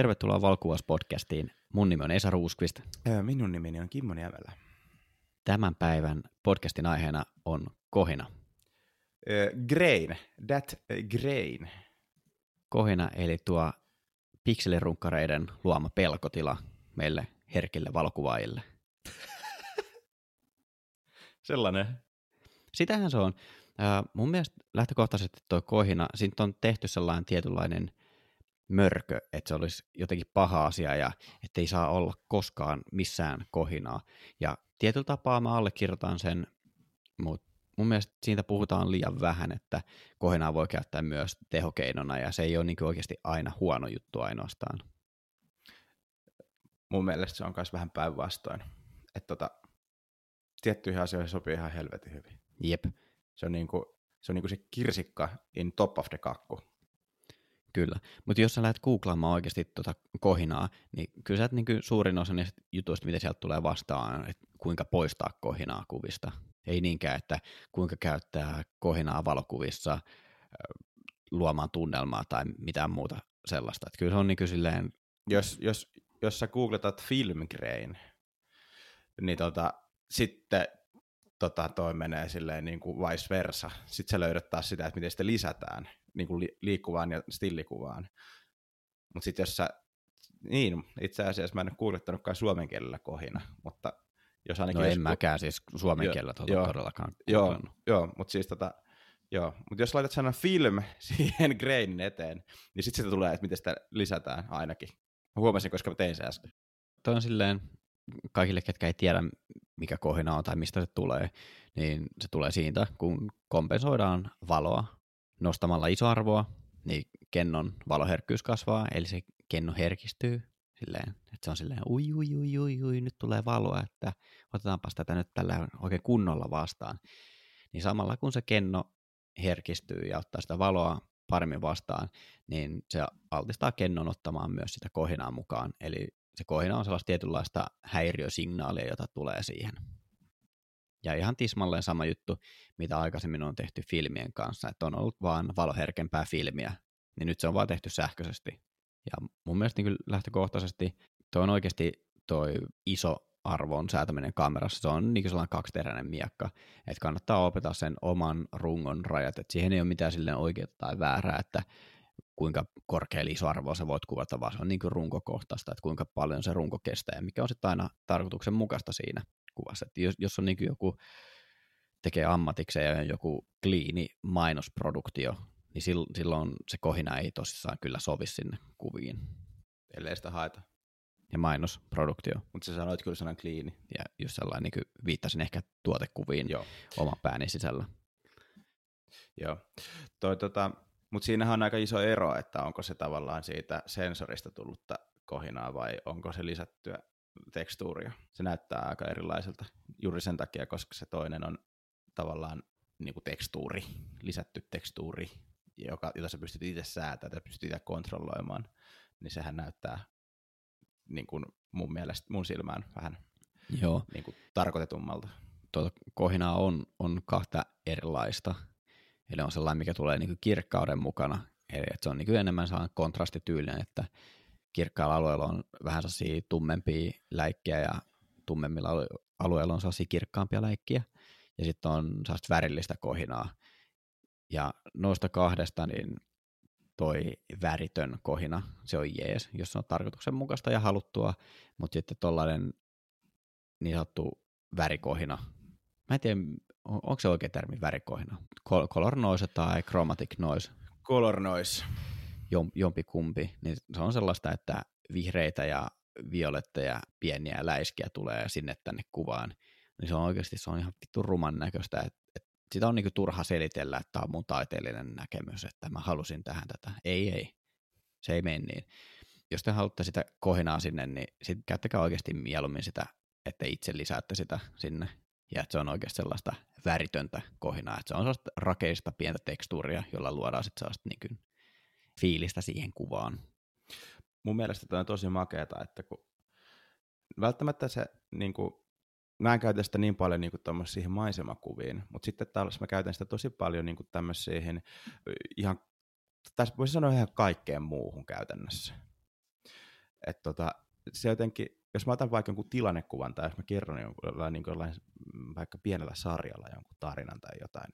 Tervetuloa Valkuvaus-podcastiin. Mun nimi on Esa Ruuskvist. Minun nimeni on Kimmo Niemelä. Tämän päivän podcastin aiheena on kohina. Uh, grain, that grain. Kohina eli tuo pikselirunkkareiden luoma pelkotila meille herkille valokuvaajille. Sellainen. Sitähän se on. Uh, mun mielestä lähtökohtaisesti tuo kohina, siitä on tehty sellainen tietynlainen mörkö, että se olisi jotenkin paha asia ja ettei saa olla koskaan missään kohinaa. Ja tietyllä tapaa mä allekirjoitan sen, mutta mun mielestä siitä puhutaan liian vähän, että kohinaa voi käyttää myös tehokeinona ja se ei ole niin oikeasti aina huono juttu ainoastaan. Mun mielestä se on myös vähän päinvastoin. Että tota, tiettyihin asioihin sopii ihan helvetin hyvin. Jep. Se on niinku se, on niinku se kirsikka in top of the kakku. Kyllä, mutta jos sä lähdet googlaamaan oikeasti tuota kohinaa, niin kyllä sä niin suurin osa niistä jutuista, mitä sieltä tulee vastaan, että kuinka poistaa kohinaa kuvista. Ei niinkään, että kuinka käyttää kohinaa valokuvissa luomaan tunnelmaa tai mitään muuta sellaista. Että kyllä se on niin silleen... Jos, jos, jos sä googletat filmgrain, niin tota, sitten tota, toi menee silleen niin kuin vice versa. Sitten sä löydät taas sitä, että miten sitä lisätään niin kuin li- liikkuvaan ja stillikuvaan. Mutta sitten jos sä, niin itse asiassa mä en ole kuulettanutkaan suomen kielellä kohina, mutta jos ainakin... No jos, en mäkään siis suomen jo, kielellä tuota joo, todellakaan Joo, joo mutta siis tota, joo, mutta jos laitat sanan film siihen grainin eteen, niin sitten sitä tulee, että miten sitä lisätään ainakin. Mä huomasin, koska mä tein se äsken. Toi on silleen, kaikille, ketkä ei tiedä, mikä kohina on tai mistä se tulee, niin se tulee siitä, kun kompensoidaan valoa nostamalla isoarvoa, niin kennon valoherkkyys kasvaa, eli se kenno herkistyy silleen, että se on silleen ui, ui, ui, ui, ui, nyt tulee valoa, että otetaanpas tätä nyt tällä oikein kunnolla vastaan. Niin samalla kun se kenno herkistyy ja ottaa sitä valoa paremmin vastaan, niin se altistaa kennon ottamaan myös sitä kohinaa mukaan. Eli se kohina on sellaista tietynlaista häiriösignaalia, jota tulee siihen. Ja ihan tismalleen sama juttu, mitä aikaisemmin on tehty filmien kanssa, että on ollut vaan valoherkempää filmiä, niin nyt se on vaan tehty sähköisesti. Ja mun mielestä niin lähtökohtaisesti toi on oikeasti toi iso arvon säätäminen kamerassa, se on niin sellainen kaksiteräinen miekka, että kannattaa opetella sen oman rungon rajat, että siihen ei ole mitään silleen oikeaa tai väärää, että kuinka korkealla isoarvoa sä voit kuvata, vaan se on niin kuin runkokohtaista, että kuinka paljon se runko kestää ja mikä on sitten aina tarkoituksenmukaista siinä kuvassa. Että jos, jos on niin joku tekee ammatikseen ja joku kliini mainosproduktio, niin silloin se kohina ei tosissaan kyllä sovi sinne kuviin. Ellei sitä haeta. Ja mainosproduktio. Mutta sä sanoit kyllä sanan kliini. Ja just sellainen, niin viittasin ehkä tuotekuviin Joo. oman pääni sisällä. Joo. Toi, tota, mutta siinähän on aika iso ero, että onko se tavallaan siitä sensorista tullutta kohinaa vai onko se lisättyä tekstuuria. Se näyttää aika erilaiselta juuri sen takia, koska se toinen on tavallaan niin kuin tekstuuri, lisätty tekstuuri, joka, jota sä pystyt itse säätämään ja pystyt itse kontrolloimaan, niin sehän näyttää niin kuin mun mielestä, mun silmään vähän Joo. Niin kuin tarkoitetummalta. Tuota kohinaa on, on kahta erilaista. Eli on sellainen, mikä tulee niin kuin kirkkauden mukana. Eli että se on niin kuin enemmän sellainen kontrastityylinen, että kirkkailla alueilla on vähän sellaisia tummempia läikkiä ja tummemmilla alueilla on sellaisia kirkkaampia läikkiä. Ja sitten on sellaista värillistä kohinaa. Ja noista kahdesta, niin toi väritön kohina, se on jees, jos se on tarkoituksenmukaista ja haluttua, mutta sitten tuollainen niin sanottu värikohina, mä en tiedä, onko se oikea termi värikohina? Color noise tai chromatic noise? Color noise jompi kumpi, niin se on sellaista, että vihreitä ja violetteja pieniä läiskiä tulee sinne tänne kuvaan, niin se on oikeasti se on ihan vittu ruman näköistä, että, että sitä on niinku turha selitellä, että tämä on mun taiteellinen näkemys, että mä halusin tähän tätä. Ei, ei. Se ei mene niin. Jos te haluatte sitä kohinaa sinne, niin sitten käyttäkää oikeasti mieluummin sitä, että itse lisäätte sitä sinne. Ja että se on oikeasti sellaista väritöntä kohinaa, että se on sellaista rakeista pientä tekstuuria, jolla luodaan sitten sellaista niin fiilistä siihen kuvaan. Mun mielestä tämä on tosi makeata, että kun välttämättä se, niin kuin, mä en käytä sitä niin paljon niin kuin siihen maisemakuviin, mutta sitten taas mä käytän sitä tosi paljon niin tämmöisiin ihan, tässä voisi sanoa ihan kaikkeen muuhun käytännössä. että tota, se jotenkin, jos mä otan vaikka jonkun tilannekuvan tai jos mä kerron jollain, niin jollain vaikka pienellä sarjalla jonkun tarinan tai jotain,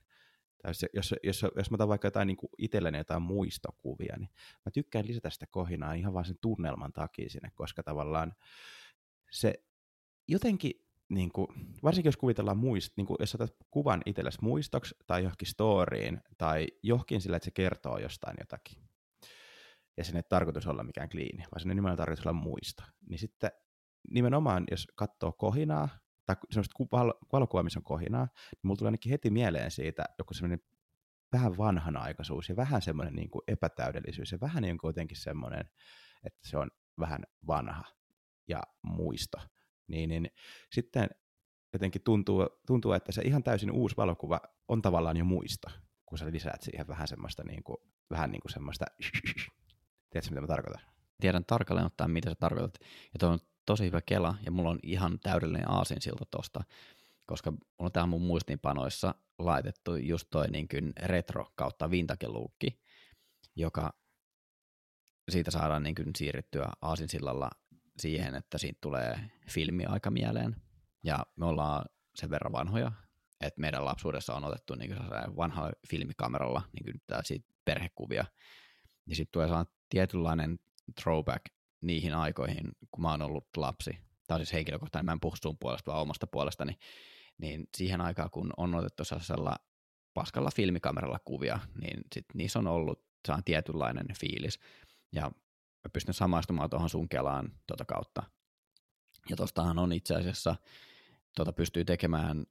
tai jos, jos, jos, mä otan vaikka jotain niin itselleni jotain muistokuvia, niin mä tykkään lisätä sitä kohinaa ihan vaan sen tunnelman takia sinne, koska tavallaan se jotenkin, niin kuin, varsinkin jos kuvitellaan muist, niin kuin, jos otat kuvan itsellesi muistoksi tai johonkin storyin tai johonkin sillä, että se kertoo jostain jotakin, ja sen ei tarkoitus olla mikään kliini, vaan sen nimenomaan tarkoitus olla muisto, niin sitten nimenomaan, jos katsoo kohinaa, tai semmoista valokuvaa, missä kohinaa, niin mulla tulee ainakin heti mieleen siitä joku semmoinen vähän vanhanaikaisuus ja vähän semmoinen niin kuin epätäydellisyys ja vähän niin kuin jotenkin semmoinen, että se on vähän vanha ja muisto. Niin, niin sitten jotenkin tuntuu, tuntuu, että se ihan täysin uusi valokuva on tavallaan jo muisto, kun sä lisäät siihen vähän semmoista, niin kuin, vähän niin kuin semmoista, tiedätkö mitä mä tarkoitan? Tiedän tarkalleen ottaen, mitä sä tarkoitat. Ja tuo on tosi hyvä kela, ja mulla on ihan täydellinen aasinsilta tosta, koska mulla on täällä mun muistinpanoissa laitettu just toi niin kuin retro kautta vintage joka siitä saadaan niin kuin siirryttyä aasinsillalla siihen, että siitä tulee filmi aika mieleen. Ja me ollaan sen verran vanhoja, että meidän lapsuudessa on otettu niin kuin vanha filmikameralla niin kuin perhekuvia. Ja sitten tulee tietynlainen throwback niihin aikoihin, kun mä oon ollut lapsi. On siis henkilökohtainen, mä en puhu sun puolesta, vaan omasta puolestani. Niin siihen aikaan, kun on otettu sellaisella paskalla filmikameralla kuvia, niin sit niissä on ollut saan tietynlainen fiilis. Ja mä pystyn samaistumaan tuohon sun kelaan tuota kautta. Ja tostahan on itse asiassa, tuota pystyy tekemään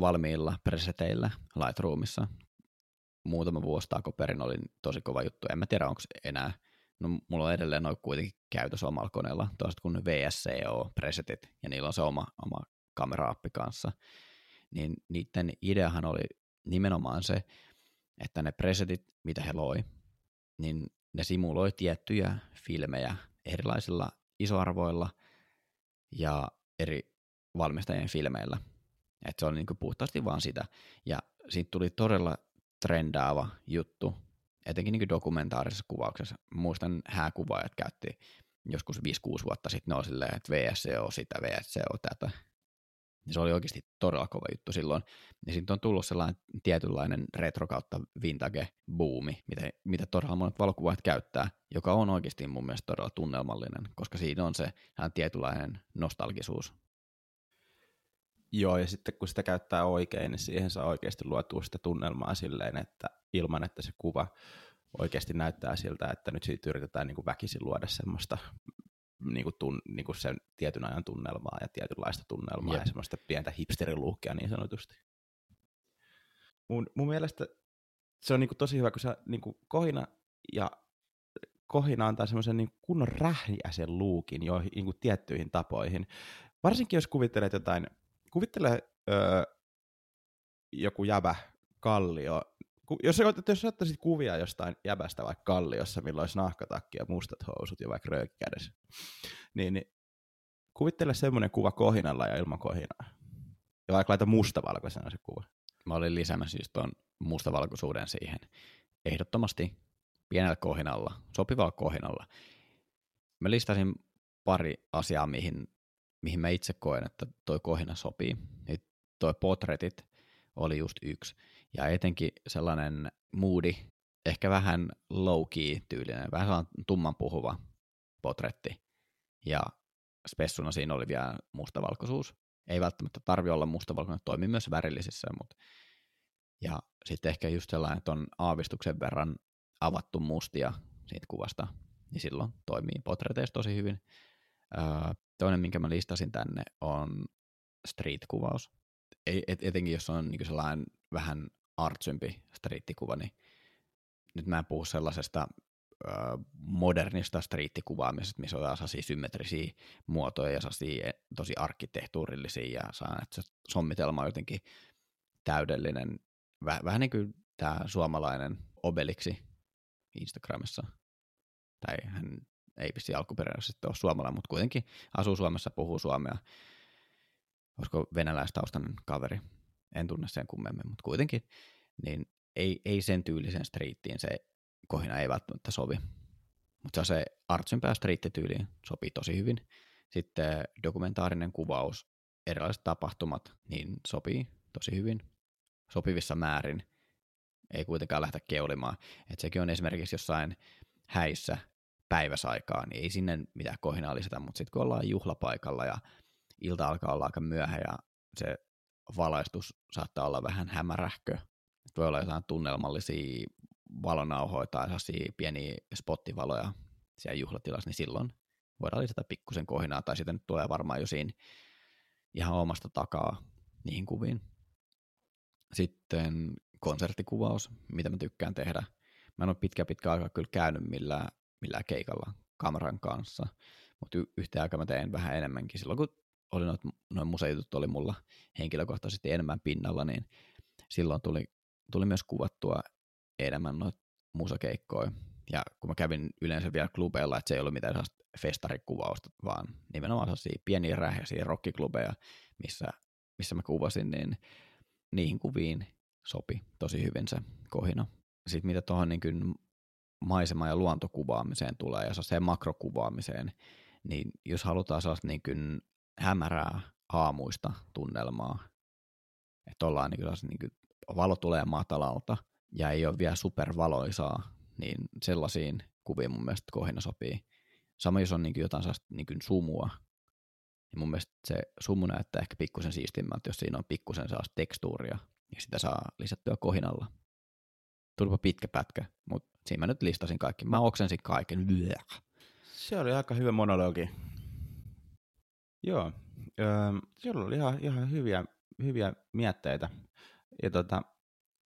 valmiilla preseteillä Lightroomissa. Muutama vuosi takaperin oli tosi kova juttu. En mä tiedä, onko enää no mulla on edelleen noin kuitenkin käytössä omalla koneella, toiset kuin VSCO presetit, ja niillä on se oma, oma kameraappi kanssa, niin niiden ideahan oli nimenomaan se, että ne presetit, mitä he loi, niin ne simuloi tiettyjä filmejä erilaisilla isoarvoilla ja eri valmistajien filmeillä. Että se oli niin puhtaasti vaan sitä. Ja siitä tuli todella trendaava juttu, etenkin niin dokumentaarisessa kuvauksessa. Muistan hääkuvaajat käytti joskus 5-6 vuotta sitten, ne oli silleen, että VSCO sitä, VSCO tätä. Se oli oikeasti todella kova juttu silloin. Ja sitten on tullut sellainen tietynlainen retro kautta vintage boomi, mitä, mitä todella monet valokuvaajat käyttää, joka on oikeasti mun mielestä todella tunnelmallinen, koska siinä on se tietynlainen nostalgisuus. Joo, ja sitten kun sitä käyttää oikein, niin siihen saa oikeasti luotua sitä tunnelmaa silleen, että ilman, että se kuva oikeasti näyttää siltä, että nyt siitä yritetään niin kuin väkisin luoda semmoista niin kuin tun, niin kuin sen tietyn ajan tunnelmaa ja tietynlaista tunnelmaa Jep. ja semmoista pientä hipsteriluhkia niin sanotusti. Mun, mun mielestä se on niin kuin tosi hyvä, kun se niin kuin kohina ja kohina antaa semmoisen niin kunnon rähjäisen luukin joihin niin kuin tiettyihin tapoihin. Varsinkin jos kuvittelet jotain, kuvittele öö, joku jävä kallio jos, jos ottaisit kuvia jostain jäbästä vaikka kalliossa, milloin olisi nahkatakki ja mustat housut ja vaikka röökki niin, niin kuvittele semmoinen kuva kohinalla ja ilman kohinaa. Ja vaikka laita mustavalkoisena se kuva. Mä olin lisäämässä siis tuon mustavalkoisuuden siihen. Ehdottomasti pienellä kohinalla, sopivalla kohinalla. Mä listasin pari asiaa, mihin, mihin mä itse koen, että toi kohina sopii. Nyt toi potretit oli just yksi. Ja etenkin sellainen moody, ehkä vähän low-key tyylinen, vähän sellainen tumman puhuva potretti. Ja spessuna siinä oli vielä mustavalkoisuus. Ei välttämättä tarvi olla mustavalkoinen, toimii myös värillisissä, mutta ja sitten ehkä just sellainen, että on aavistuksen verran avattu mustia siitä kuvasta, niin silloin toimii potreteissa tosi hyvin. Öö, toinen, minkä mä listasin tänne, on street-kuvaus. Et, etenkin jos on niin sellainen vähän artsympi striittikuva, niin nyt mä en puhu sellaisesta ö, modernista striittikuvaamisesta, missä on sellaisia symmetrisiä muotoja ja sellaisia tosi arkkitehtuurillisia ja saa, että se sommitelma on jotenkin täydellinen. Väh, vähän niin kuin tämä suomalainen Obeliksi Instagramissa. Tai hän ei vissi alkuperäisesti ole suomalainen, mutta kuitenkin asuu Suomessa, puhuu suomea. Olisiko venäläistaustainen kaveri? En tunne sen kummemmin, mutta kuitenkin niin ei, ei sen tyylisen striittiin se kohina ei välttämättä sovi. Mutta se artsympää striittityyliin sopii tosi hyvin. Sitten dokumentaarinen kuvaus, erilaiset tapahtumat, niin sopii tosi hyvin, sopivissa määrin. Ei kuitenkaan lähteä keulimaan. Et sekin on esimerkiksi jossain häissä päiväsaikaa, niin ei sinne mitään kohinaa lisätä, mutta sitten kun ollaan juhlapaikalla ja ilta alkaa olla aika myöhä ja se valaistus saattaa olla vähän hämärähkö, voi olla jotain tunnelmallisia valonauhoja tai pieniä spottivaloja siellä juhlatilassa, niin silloin voidaan lisätä pikkusen kohinaa, tai sitten tulee varmaan jo siinä ihan omasta takaa niihin kuviin. Sitten konserttikuvaus, mitä mä tykkään tehdä. Mä en ole pitkä pitkä aikaa kyllä käynyt millään, millään keikalla kameran kanssa, mutta y- yhtä aikaa mä teen vähän enemmänkin. Silloin kun oli noin, noin museitut oli mulla henkilökohtaisesti enemmän pinnalla, niin silloin tuli, tuli myös kuvattua enemmän noita musakeikkoja. Ja kun mä kävin yleensä vielä klubeilla, että se ei ollut mitään festarikuvausta, vaan nimenomaan sellaisia pieniä rähjäisiä rockiklubeja, missä, missä mä kuvasin, niin niihin kuviin sopi tosi hyvin se kohina. Sitten mitä tuohon niin maisema- ja luontokuvaamiseen tulee ja se makrokuvaamiseen, niin jos halutaan sellaista niin kuin hämärää aamuista tunnelmaa, että ollaan niin kuin, niin kuin valo tulee matalalta ja ei ole vielä supervaloisaa, niin sellaisiin kuviin mun mielestä kohina sopii. Sama jos on niin kuin jotain sellaista niin kuin sumua, niin mun mielestä se sumu näyttää ehkä pikkusen siistimmältä, jos siinä on pikkusen sellaista tekstuuria, ja sitä saa lisättyä kohinalla. Tulipa pitkä pätkä, mutta siinä mä nyt listasin kaikki. Mä oksensin kaiken. Se oli aika hyvä monologi. Joo, öö, siellä oli ihan, ihan hyviä, hyviä mietteitä. Ja tota,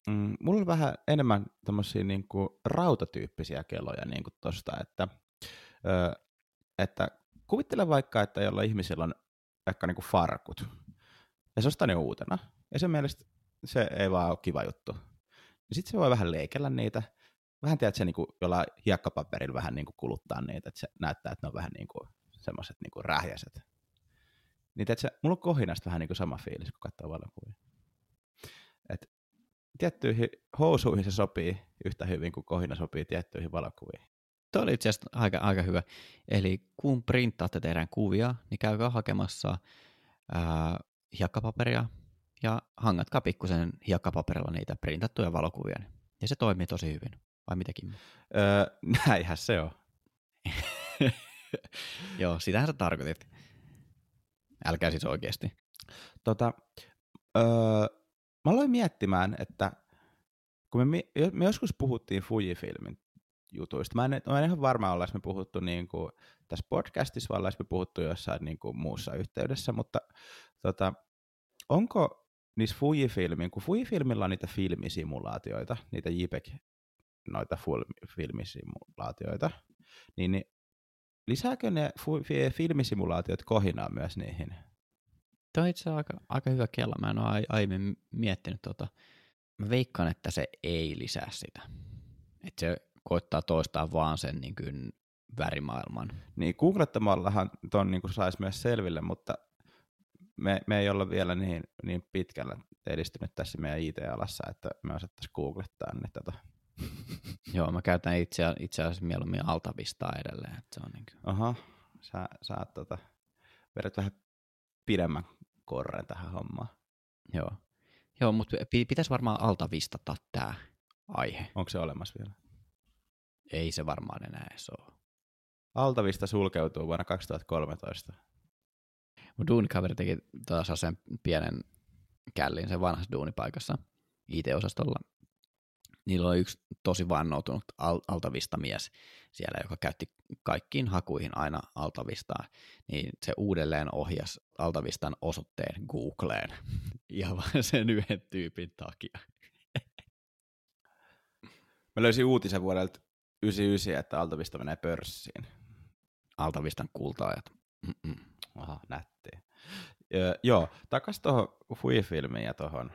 mm, mulla on vähän enemmän tämmöisiä niin rautatyyppisiä keloja niin kuin tosta, että, öö, että kuvittele vaikka, että jolla ihmisillä on vaikka niin kuin farkut, ja se ostaa ne uutena, ja sen mielestä se ei vaan ole kiva juttu. Sitten se voi vähän leikellä niitä, vähän tiedät, se niin kuin jollain hiekkapaperilla vähän niin kuin kuluttaa niitä, että se näyttää, että ne on vähän niin kuin semmoiset niin kuin rähjäiset. Niin tiedätkö, mulla on kohinasta vähän niin kuin sama fiilis, kun katsoo valokuvia. Et tiettyihin housuihin se sopii yhtä hyvin kuin kohina sopii tiettyihin valokuviin. Tuo oli itse asiassa aika, aika hyvä. Eli kun printtaatte teidän kuvia, niin käykää hakemassa ää, hiekkapaperia ja hangatkaa pikkusen hiekkapaperilla niitä printattuja valokuvia. Ja se toimii tosi hyvin. Vai mitäkin? Öö, näinhän se on. Joo, sitähän sä tarkoitit. Älkää siis oikeasti. Tota, öö, mä aloin miettimään, että kun me, me joskus puhuttiin Fujifilmin jutuista, mä en, mä en ihan varma olla, me puhuttu niin kuin tässä podcastissa, vai me puhuttu jossain niin kuin muussa yhteydessä, mutta tota, onko niissä Fujifilmin, kun Fujifilmilla on niitä filmisimulaatioita, niitä JPEG, noita filmisimulaatioita, niin, niin lisääkö ne filmisimulaatiot kohinaa myös niihin? Tuo on itse aika, aika hyvä kello. Mä en ole aiemmin miettinyt tota. Mä veikkaan, että se ei lisää sitä. Että se koittaa toistaa vaan sen niin kuin värimaailman. Niin, googlettamallahan ton niin saisi myös selville, mutta me, me ei olla vielä niin, niin pitkällä edistynyt tässä meidän IT-alassa, että me osattaisiin googlettaa niin tota. Joo, mä käytän itse, itse asiassa mieluummin altavistaa edelleen. Että se on niin kuin... Aha, sä, sä tota, vedät vähän pidemmän korren tähän hommaan. Joo, Joo mutta pitäisi varmaan altavistata tämä aihe. Onko se olemassa vielä? Ei se varmaan enää edes ole. Altavista sulkeutuu vuonna 2013. Mun duunikaveri teki taas sen pienen källin sen vanhassa duunipaikassa IT-osastolla. Niillä oli yksi tosi vannoutunut al- altavista mies siellä, joka käytti kaikkiin hakuihin aina altavistaa, niin se uudelleen ohjas altavistan osoitteen Googleen ja vain sen yhden tyypin takia. Mä löysin uutisen vuodelta 99, että Altavista menee pörssiin. Altavistan kultaajat. Mm-mm. Aha, nättiä. Ö, joo, takas tuohon Fui-filmiin ja tuohon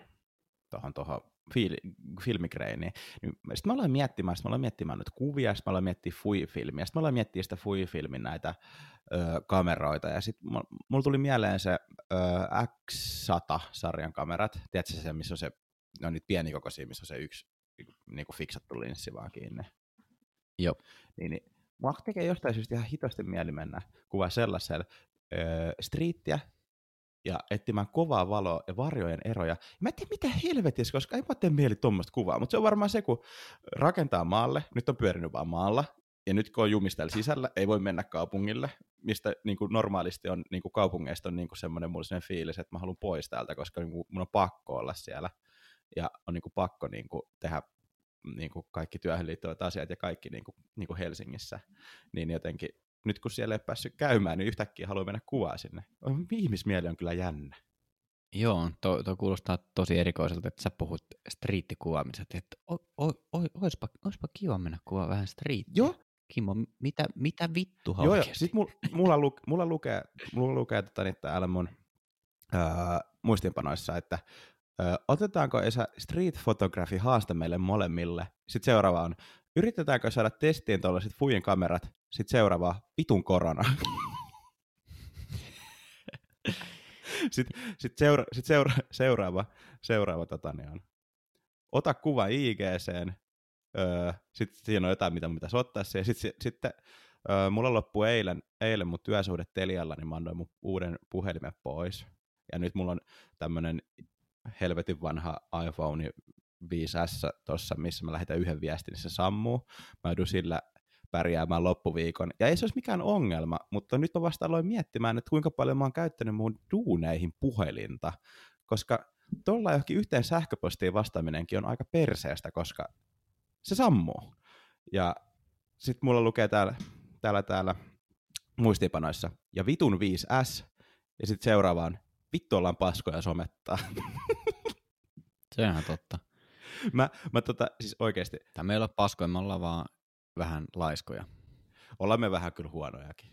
tohon, tohon fil- filmikreiniin. Niin sitten mä aloin miettimään, sit mä aloin miettimään nyt kuvia, sitten mä aloin miettimään Fui-filmiä, sitten mä aloin miettimään sitä Fui-filmin näitä ö, kameroita, ja sitten mulla tuli mieleen se ö, X100-sarjan kamerat, tiedätkö se, missä on se, ne on niitä pienikokoisia, missä on se yksi niin kuin fiksattu linssi vaan kiinni. Joo. Niin, niin mua tekee jostain syystä ihan hitosti mieli mennä kuvaa sellaisella öö, striittiä ja etsimään kovaa valoa ja varjojen eroja. Mä en tiedä mitä helvetissä, koska ei mä tee mieli tuommoista kuvaa, mutta se on varmaan se, kun rakentaa maalle, nyt on pyörinyt vaan maalla, ja nyt kun on jumistella sisällä, ei voi mennä kaupungille, mistä niin kuin normaalisti on niin kuin kaupungeista on niin kuin semmoinen mulla sellainen fiilis, että mä haluan pois täältä, koska niin kuin mun on pakko olla siellä ja on niin kuin pakko niin kuin tehdä niin kuin kaikki työhön liittyvät asiat ja kaikki niin kuin, niin kuin Helsingissä, niin jotenkin nyt kun siellä ei päässyt käymään, niin yhtäkkiä haluaa mennä kuvaa sinne. Ihmismieli on kyllä jännä. Joo, tuo to kuulostaa tosi erikoiselta, että sä puhut striittikuvaamisesta, että o, o, o, oispa, oispa kiva mennä kuvaa vähän striittiä. Joo, Kimmo, mitä, mitä vittu Joo, joo. Sitten mulla, mulla, lu, mulla lukee, mulla lukee tota, niin täällä mun ää, muistinpanoissa, että ää, otetaanko Esa street photography haaste meille molemmille. Sitten seuraava on, yritetäänkö saada testiin tuollaiset fujen kamerat. Sitten seuraava, vitun korona. sitten sit seura, sit seura, seuraava, seuraava tota, niin on, ota kuva IGCen, öö, sitten siinä on jotain, mitä mun pitäisi ottaa siihen. Sitten, sitten öö, mulla loppui eilen, eilen mun työsuhde Telialla, niin mä annoin mun uuden puhelimen pois. Ja nyt mulla on tämmönen helvetin vanha iPhone 5S tossa, missä mä lähetän yhden viestin, niin se sammuu. Mä joudun sillä pärjäämään loppuviikon. Ja ei se olisi mikään ongelma, mutta nyt mä vasta aloin miettimään, että kuinka paljon mä oon käyttänyt mun duuneihin puhelinta, koska tuolla johonkin yhteen sähköpostiin vastaaminenkin on aika perseestä, koska se sammuu. Ja sitten mulla lukee täällä, täällä, täällä muistiinpanoissa, ja vitun 5S, ja sitten seuraavaan, vittu ollaan paskoja somettaa. Se on ihan totta. mä, mä tota, siis oikeesti, Tämä meillä on paskoja, me ollaan vaan vähän laiskoja. ollaan me vähän kyllä huonojakin.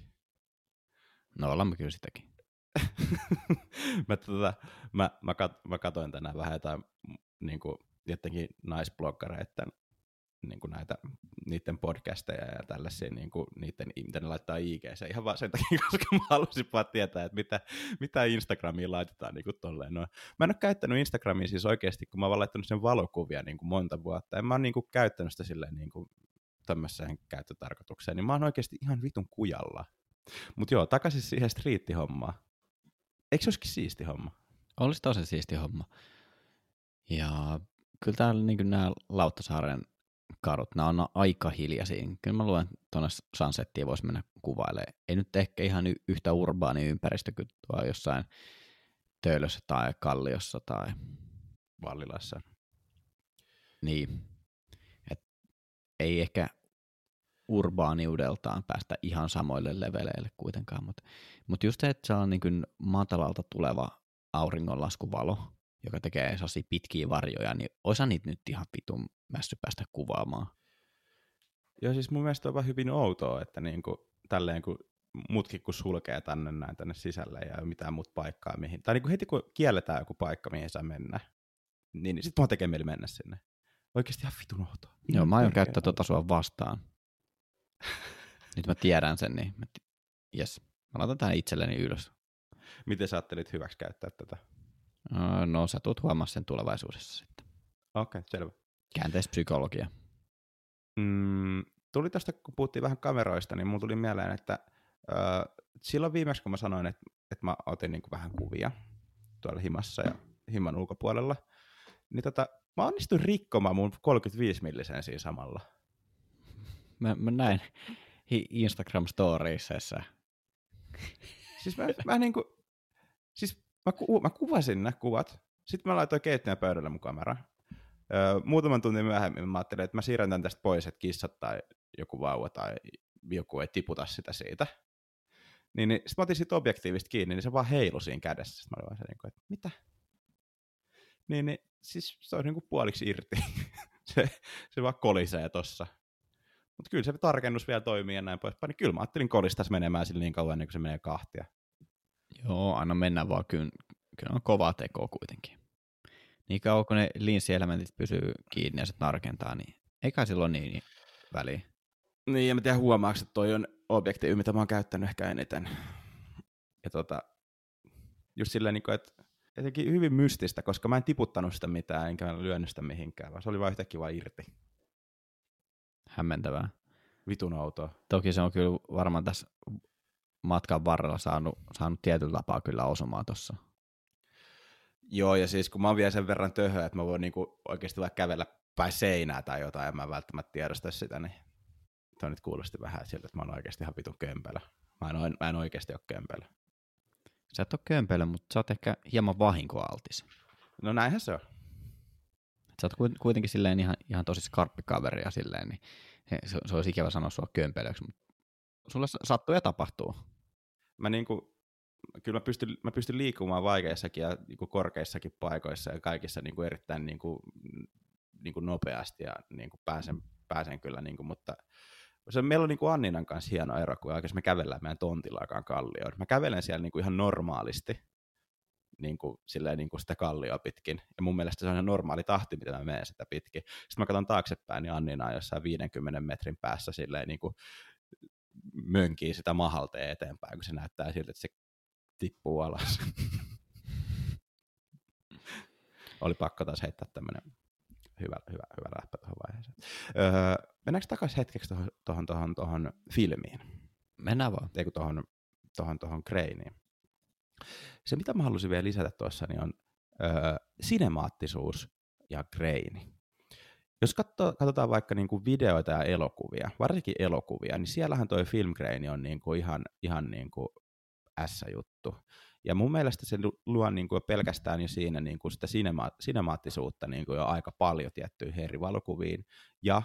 No ollaan me kyllä sitäkin. mä, tota, mä, mä, kat, mä katoin tänään vähän jotain niin kuin, jotenkin naisbloggareiden niin kuin näitä, niiden podcasteja ja tällaisia, niin kuin, niiden, mitä ne laittaa IGC, ihan vaan sen takia, koska mä halusin vaan tietää, että mitä, mitä Instagramiin laitetaan niin kuin tolleen. No, mä en ole käyttänyt Instagramia siis oikeasti, kun mä oon laittanut sen valokuvia niin kuin monta vuotta. En mä oon niin kuin, käyttänyt sitä silleen niin kuin, tämmöiseen käyttötarkoitukseen, niin mä oon oikeasti ihan vitun kujalla. Mutta joo, takaisin siihen striittihommaan. Eikö se olisikin siisti homma? Olisi tosi siisti homma. Ja kyllä täällä niin nämä Lauttasaaren kadut, nämä on aika hiljaisia. Kyllä mä luen tuonne Sunsettiin voisi mennä kuvailemaan. Ei nyt ehkä ihan yhtä urbaani ympäristö kuin tuo jossain Töölössä tai Kalliossa tai Vallilassa. niin. Et ei ehkä urbaaniudeltaan päästä ihan samoille leveleille kuitenkaan, mutta mut just se, että se on niin matalalta tuleva auringonlaskuvalo, joka tekee sellaisia pitkiä varjoja, niin osa niitä nyt ihan vitun mässy päästä kuvaamaan. Joo, siis mun mielestä on vaan hyvin outoa, että niinku, tälleen kun mutkin kun sulkee tänne näin tänne sisälle ja ei ole mitään muuta paikkaa mihin. Tai niinku heti kun kielletään joku paikka, mihin saa mennä, niin sitten mua tekee mieli mennä sinne. Oikeasti ihan vitun outoa. Joo, mä aion käyttää tota sua vastaan. Nyt mä tiedän sen, niin mä yes. Mä laitan tämän itselleni ylös. Miten sä ajattelit hyväksi käyttää tätä? Öö, No sä tulet huomaa sen tulevaisuudessa sitten. Okei, okay, selvä. Käänteispsykologia. Mm, tuli tästä, kun puhuttiin vähän kameroista, niin mulla tuli mieleen, että ö, silloin viimeksi, kun mä sanoin, että, että mä otin niin vähän kuvia tuolla himassa ja himman ulkopuolella, niin tota, mä onnistuin rikkomaan mun 35 millisen siinä samalla. Mä, mä näin hi- Instagram storiesissa. Siis mä, mä niinku, siis mä, ku, mä kuvasin nämä kuvat, sitten mä laitoin keittiön pöydälle mun kamera. Öö, muutaman tunnin myöhemmin mä ajattelin, että mä siirrän tän tästä pois, että kissat tai joku vauva tai joku ei tiputa sitä siitä. Niin, niin sitten mä otin siitä objektiivista kiinni, niin se vaan heilui siinä kädessä. Sitten mä olin vaan se, niin kuin, että mitä? Niin, niin siis se on niin kuin puoliksi irti. se, se vaan kolisee tossa. Mutta kyllä se tarkennus vielä toimii ja näin poispäin. Niin kyllä mä ajattelin kolistas menemään sille niin kauan, ennen kuin se menee kahtia. Joo, anna mennä vaan. Kyllä, kyllä on kova teko kuitenkin. Niin kauan kun ne linssielementit pysyy kiinni ja se tarkentaa, niin ei kai silloin niin, niin väliä. Niin, en mä tiedä huomaako, että toi on objektiivi, mitä mä oon käyttänyt ehkä eniten. Ja tota, just silleen, niin että jotenkin hyvin mystistä, koska mä en tiputtanut sitä mitään, enkä lyönyt sitä mihinkään, vaan se oli vaan yhtäkkiä vaan irti. Hämmentävää. vitun outoa. Toki se on kyllä varmaan tässä matkan varrella saanut, saanut tietyllä tapaa kyllä osumaan tuossa. Joo, ja siis kun mä oon vielä sen verran töhö, että mä voin niinku oikeasti vaikka kävellä päin seinää tai jotain, ja mä välttämättä tiedosta sitä, niin toi nyt kuulosti vähän siltä, että mä oon oikeasti ihan vitun kömpelö. Mä en, mä en oikeasti ole kömpelö. Sä et ole kömpelö, mutta sä oot ehkä hieman vahinkoaltis. No näinhän se on. Sä oot kuitenkin silleen ihan, ihan tosi skarppikaveri ja silleen, niin se, se olisi ikävä sanoa sua kömpelöksi, mutta sulle sattuu ja tapahtuu. Mä niinku, kyllä mä pystyn, mä pystyn liikkumaan vaikeissakin ja niinku korkeissakin paikoissa ja kaikissa niinku erittäin niinku, niinku nopeasti ja niinku pääsen, pääsen kyllä, niinku, mutta se, meillä on niinku Anninan kanssa hieno ero, kun me kävellään meidän tontillakaan kallioon. Mä kävelen siellä niinku ihan normaalisti, niin kuin, silleen, niin kuin sitä kallioa pitkin. Ja mun mielestä se on ihan normaali tahti, mitä mä menen sitä pitkin. Sitten mä katson taaksepäin, niin Annina on jossain 50 metrin päässä silleen, niin kuin, mönkii sitä mahalteen eteenpäin, kun se näyttää siltä, että se tippuu alas. Oli pakko taas heittää tämmöinen hyvä, hyvä, hyvä läppä tuohon vaiheeseen. Öö, mennäänkö takaisin hetkeksi tuohon, tuohon, tuohon, tuohon filmiin? Mennään vaan. Eikö tuohon, tuohon, tuohon Kreiniin? Se, mitä mä halusin vielä lisätä tuossa, niin on öö, sinemaattisuus ja Kreini. Jos katso, katsotaan vaikka niin kuin videoita ja elokuvia, varsinkin elokuvia, niin siellähän toi filmgraini on niin kuin ihan, ihan niin kuin S-juttu. Ja mun mielestä se luo niin kuin pelkästään jo siinä niin kuin sitä sinema- sinemaattisuutta niin kuin jo aika paljon tiettyihin eri valokuviin ja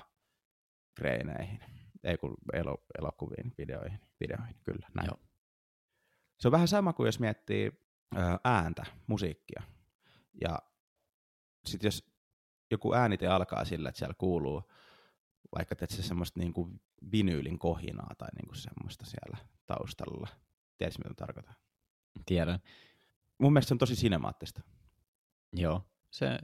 greineihin. Ei kun elo- elokuviin, videoihin, videoihin, kyllä, näin. Joo. Se on vähän sama kuin jos miettii ääntä, musiikkia. Ja sitten jos joku äänite alkaa sillä, että siellä kuuluu vaikka se semmoista niin kuin vinyylin kohinaa tai niin kuin semmoista siellä taustalla. Tiedätkö, mitä tarkoitan? Tiedän. Mun mielestä se on tosi sinemaattista. Joo, se,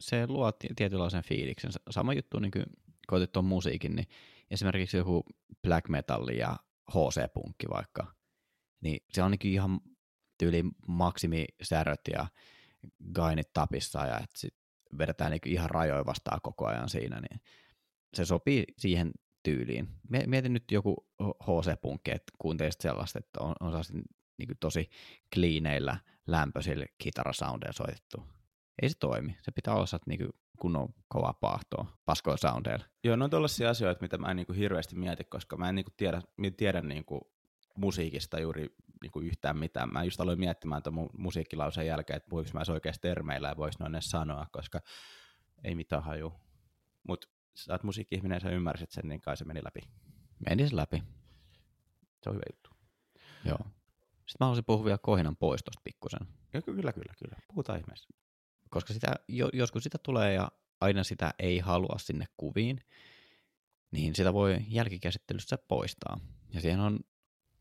se luo tietynlaisen fiiliksen. Sama juttu, niin kuin koetit tuon musiikin, niin esimerkiksi joku black metal ja HC-punkki vaikka, niin se on niin ihan tyyli maksimisäröt ja gainit tapissa ja että sit vedetään niin ihan rajoja vastaan koko ajan siinä, niin se sopii siihen tyyliin. Mietin nyt joku HC-punkki, että kuuntelisit sellaista, että on, on niin tosi kliineillä, lämpöisillä kitarasoundeja soitettu. Ei se toimi. Se pitää olla niin kunnon kovaa paahtoa, paskoja soundeilla. Joo, no on tällaisia asioita, mitä mä en niin hirveästi mieti, koska mä en niin tiedä, tiedä niin musiikista juuri niin kuin yhtään mitään. Mä just aloin miettimään tuon musiikkilauseen jälkeen, että voiko mä oikeasti termeillä ja voisi noin edes sanoa, koska ei mitään haju. Mutta sä oot musiikki-ihminen ja sä ymmärsit sen, niin kai se meni läpi. Meni se läpi. Se on hyvä juttu. Joo. Sitten mä haluaisin puhua vielä kohinan poistosta pikkusen. Ja kyllä, kyllä, kyllä. Puhutaan ihmeessä. Koska sitä, jo, joskus sitä tulee ja aina sitä ei halua sinne kuviin, niin sitä voi jälkikäsittelyssä poistaa. Ja siihen on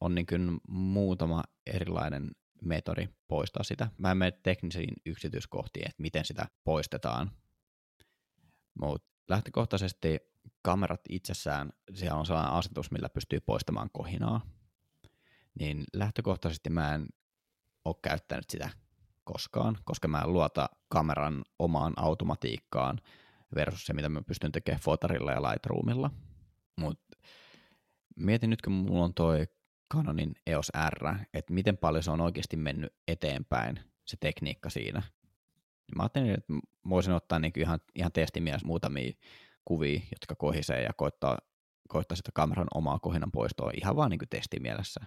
on niin kuin muutama erilainen metodi poistaa sitä. Mä en mene teknisiin yksityiskohtiin, että miten sitä poistetaan, mutta lähtökohtaisesti kamerat itsessään, siellä on sellainen asetus, millä pystyy poistamaan kohinaa, niin lähtökohtaisesti mä en ole käyttänyt sitä koskaan, koska mä en luota kameran omaan automatiikkaan versus se, mitä mä pystyn tekemään fotarilla ja Lightroomilla. Mutta mietin nyt, kun mulla on toi Canonin EOS R, että miten paljon se on oikeasti mennyt eteenpäin, se tekniikka siinä. Mä ajattelin, että voisin ottaa niin ihan, ihan testimielessä muutamia kuvia, jotka kohisee ja koittaa, koittaa sitä kameran omaa kohinan poistoa ihan vaan niin testimielessä.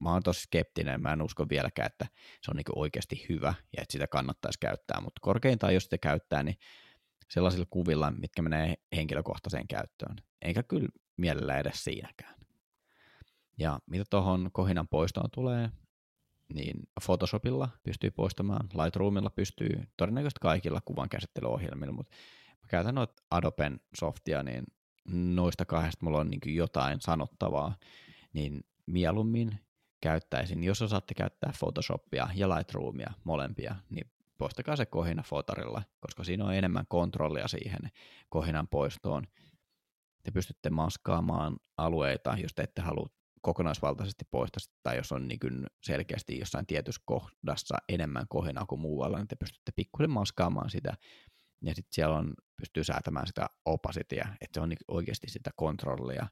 Mä oon tosi skeptinen, mä en usko vieläkään, että se on niin oikeasti hyvä ja että sitä kannattaisi käyttää, mutta korkeintaan jos sitä käyttää, niin sellaisilla kuvilla, mitkä menee henkilökohtaiseen käyttöön. Eikä kyllä mielellä edes siinäkään. Ja mitä tuohon kohinan poistoon tulee, niin Photoshopilla pystyy poistamaan, Lightroomilla pystyy, todennäköisesti kaikilla kuvan käsittelyohjelmilla, mutta mä käytän noita Adoben softia, niin noista kahdesta mulla on niin jotain sanottavaa, niin mieluummin käyttäisin, jos osaatte käyttää Photoshopia ja Lightroomia molempia, niin poistakaa se kohina fotarilla, koska siinä on enemmän kontrollia siihen kohinan poistoon. Te pystytte maskaamaan alueita, jos te ette halua kokonaisvaltaisesti poista tai jos on niin kuin selkeästi jossain tietyssä kohdassa enemmän kohinaa kuin muualla, niin te pystytte pikkusen maskaamaan sitä, ja sitten siellä on, pystyy säätämään sitä opasitia, että se on niin oikeasti sitä kontrollia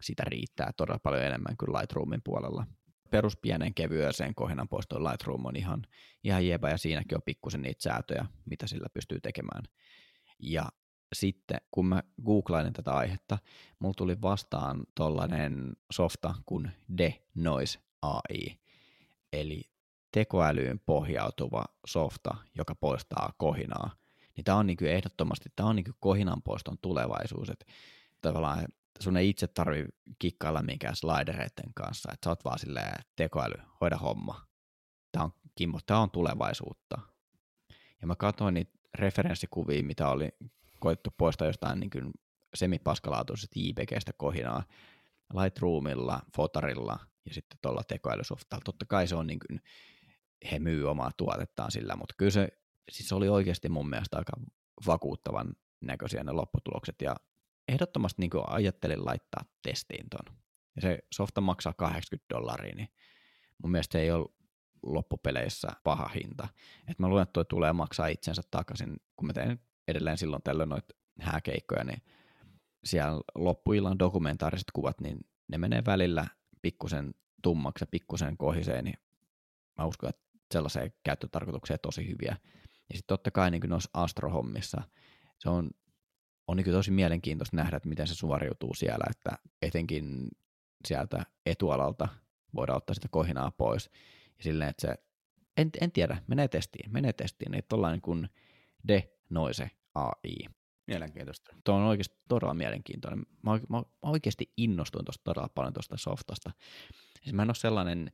sitä riittää todella paljon enemmän kuin Lightroomin puolella. Perus pienen kevyeseen kohinan poistoon Lightroom on ihan, ihan jepa ja siinäkin on pikkusen niitä säätöjä, mitä sillä pystyy tekemään. Ja sitten kun mä googlailin tätä aihetta, mulla tuli vastaan tollainen softa kuin Denoise AI, eli tekoälyyn pohjautuva softa, joka poistaa kohinaa. Niin tämä on niin ehdottomasti, tämä on niin kohinan poiston tulevaisuus, että tavallaan sun ei itse tarvi kikkailla minkään slidereiden kanssa, että sä oot vaan silleen tekoäly, hoida homma. Tämä on, Kimmo, tämä on tulevaisuutta. Ja mä katsoin niitä referenssikuvia, mitä oli koettu poistaa jostain niin kuin semipaskalaatuisesta JPGstä kohinaa Lightroomilla, Fotarilla ja sitten tuolla tekoälysoftalla. Totta kai se on niin kuin, he myy omaa tuotettaan sillä, mutta kyllä se, siis oli oikeasti mun mielestä aika vakuuttavan näköisiä ne lopputulokset ja ehdottomasti niin kuin ajattelin laittaa testiin ton. Ja se softa maksaa 80 dollaria, niin mun mielestä se ei ole loppupeleissä paha hinta. Et mä luulen, että tulee maksaa itsensä takaisin, kun mä teen edelleen silloin tällöin noita hääkeikkoja, niin siellä loppuillan dokumentaariset kuvat, niin ne menee välillä pikkusen tummaksi ja pikkusen kohiseen, niin mä uskon, että sellaiseen käyttötarkoitukseen tosi hyviä. Ja sitten totta kai niin noissa astrohommissa se on, on niin tosi mielenkiintoista nähdä, että miten se suoriutuu siellä, että etenkin sieltä etualalta voidaan ottaa sitä kohinaa pois. Ja silleen, että se, en, en tiedä, menee testiin, menee testiin, että ollaan niin kuin de noise AI. Mielenkiintoista. Tuo on oikeasti todella mielenkiintoinen. Mä, mä, mä oikeasti innostuin tuosta todella paljon tuosta softasta. Siis mä en ole sellainen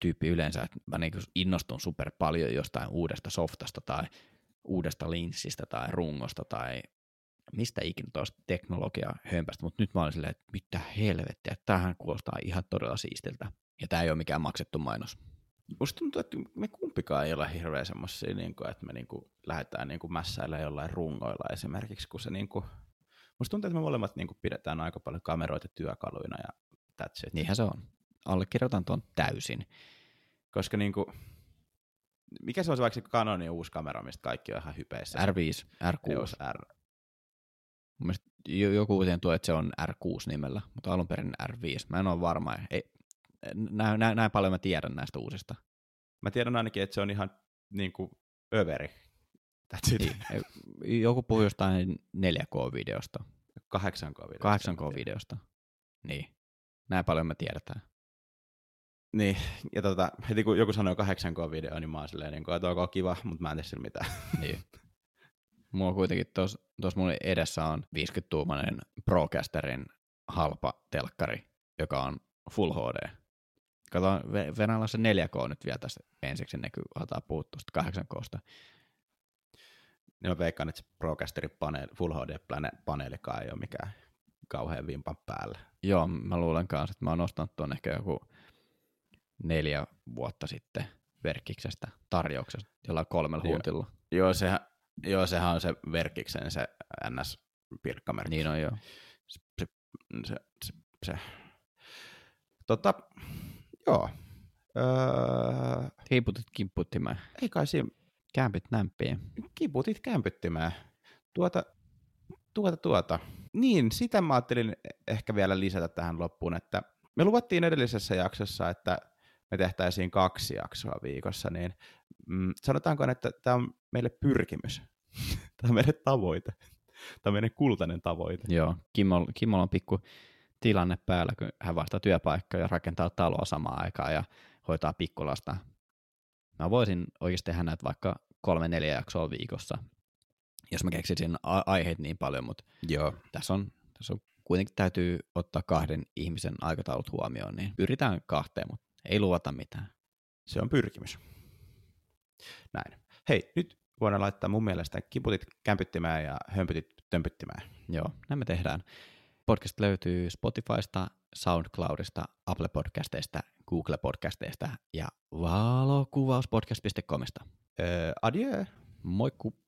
tyyppi yleensä, että mä niin innostun super paljon jostain uudesta softasta tai uudesta linssistä tai rungosta tai mistä ikinä tuosta teknologia hömpästä, mutta nyt mä olin silleen, että mitä helvettiä, tämähän kuulostaa ihan todella siistiltä. Ja tämä ei ole mikään maksettu mainos. Musta tuntuu, että me kumpikaan ei ole hirveän semmoisia, niin kuin, että me niin kuin, lähdetään niin kuin mässäillä jollain rungoilla esimerkiksi, kun se niin kuin, musta tuntuu, että me molemmat niin kuin, pidetään aika paljon kameroita työkaluina ja that's it. Niinhän se on. Allekirjoitan tuon täysin. Koska niin kuin, mikä se on se vaikka se Canonin uusi kamera, mistä kaikki on ihan hypeissä? R5, R6. R. Mun joku uutinen tuo, että se on R6 nimellä, mutta alun perin R5. Mä en ole varma. Ei, näin, näin, näin paljon mä tiedän näistä uusista. Mä tiedän ainakin, että se on ihan niin kuin överi. Niin. Joku puhui jostain 4K-videosta. 8K-videosta. 8K-videosta. Niin. Näin paljon me tiedetään. Niin, ja tota, heti kun joku sanoo 8K-video, niin mä oon silleen, niin kuin, että on kiva, mutta mä en tee sillä mitään. Niin. Mulla kuitenkin tuossa mun edessä on 50-tuumainen Procasterin halpa telkkari, joka on Full HD. Kato, Venäjällä se 4K nyt vielä tässä ensiksi, ennen kuin aletaan puhua 8Ksta. Niin mä veikkaan, että se Procasterin paneeli, Full HD-paneelikaan ei ole mikään kauhean vimpan päällä. Joo, mä luulen kanssa, että mä oon ostanut tuon ehkä joku neljä vuotta sitten Verkiksestä tarjouksesta jollain kolmella huntilla. Joo, sehän, joo, sehän on se Verkiksen se NS-pirkkamerkki. Niin on joo. Se, se, se, se. Tota, joo. Öö, Kiputit kimputtimään. Ei kai siinä. Kämpit nämpiin. Kiputit kämpyttimään. Tuota, tuota, tuota. Niin, sitä mä ajattelin ehkä vielä lisätä tähän loppuun, että me luvattiin edellisessä jaksossa, että me tehtäisiin kaksi jaksoa viikossa, niin mm, sanotaanko, että tämä on meille pyrkimys. tämä on meille tavoite. Tämä on meidän kultainen tavoite. Joo, Kimmo, Kimmo on pikku tilanne päällä, kun hän vaihtaa työpaikkaa ja rakentaa taloa samaan aikaan ja hoitaa pikkulasta. Mä voisin oikeasti tehdä näitä vaikka kolme, neljä jaksoa viikossa, jos mä keksisin a- aiheet niin paljon, mutta Joo. Tässä, on, tässä on kuitenkin täytyy ottaa kahden ihmisen aikataulut huomioon, niin pyritään kahteen, mutta ei luvata mitään. Se on pyrkimys. Näin. Hei, nyt voidaan laittaa mun mielestä kiputit kämpyttimään ja hömpytit tömpyttimään. Joo, näin me tehdään. Podcast löytyy Spotifysta, SoundCloudista, Apple Podcasteista, Google Podcasteista ja valokuvauspodcast.comista. Öö, adieu. Moikku!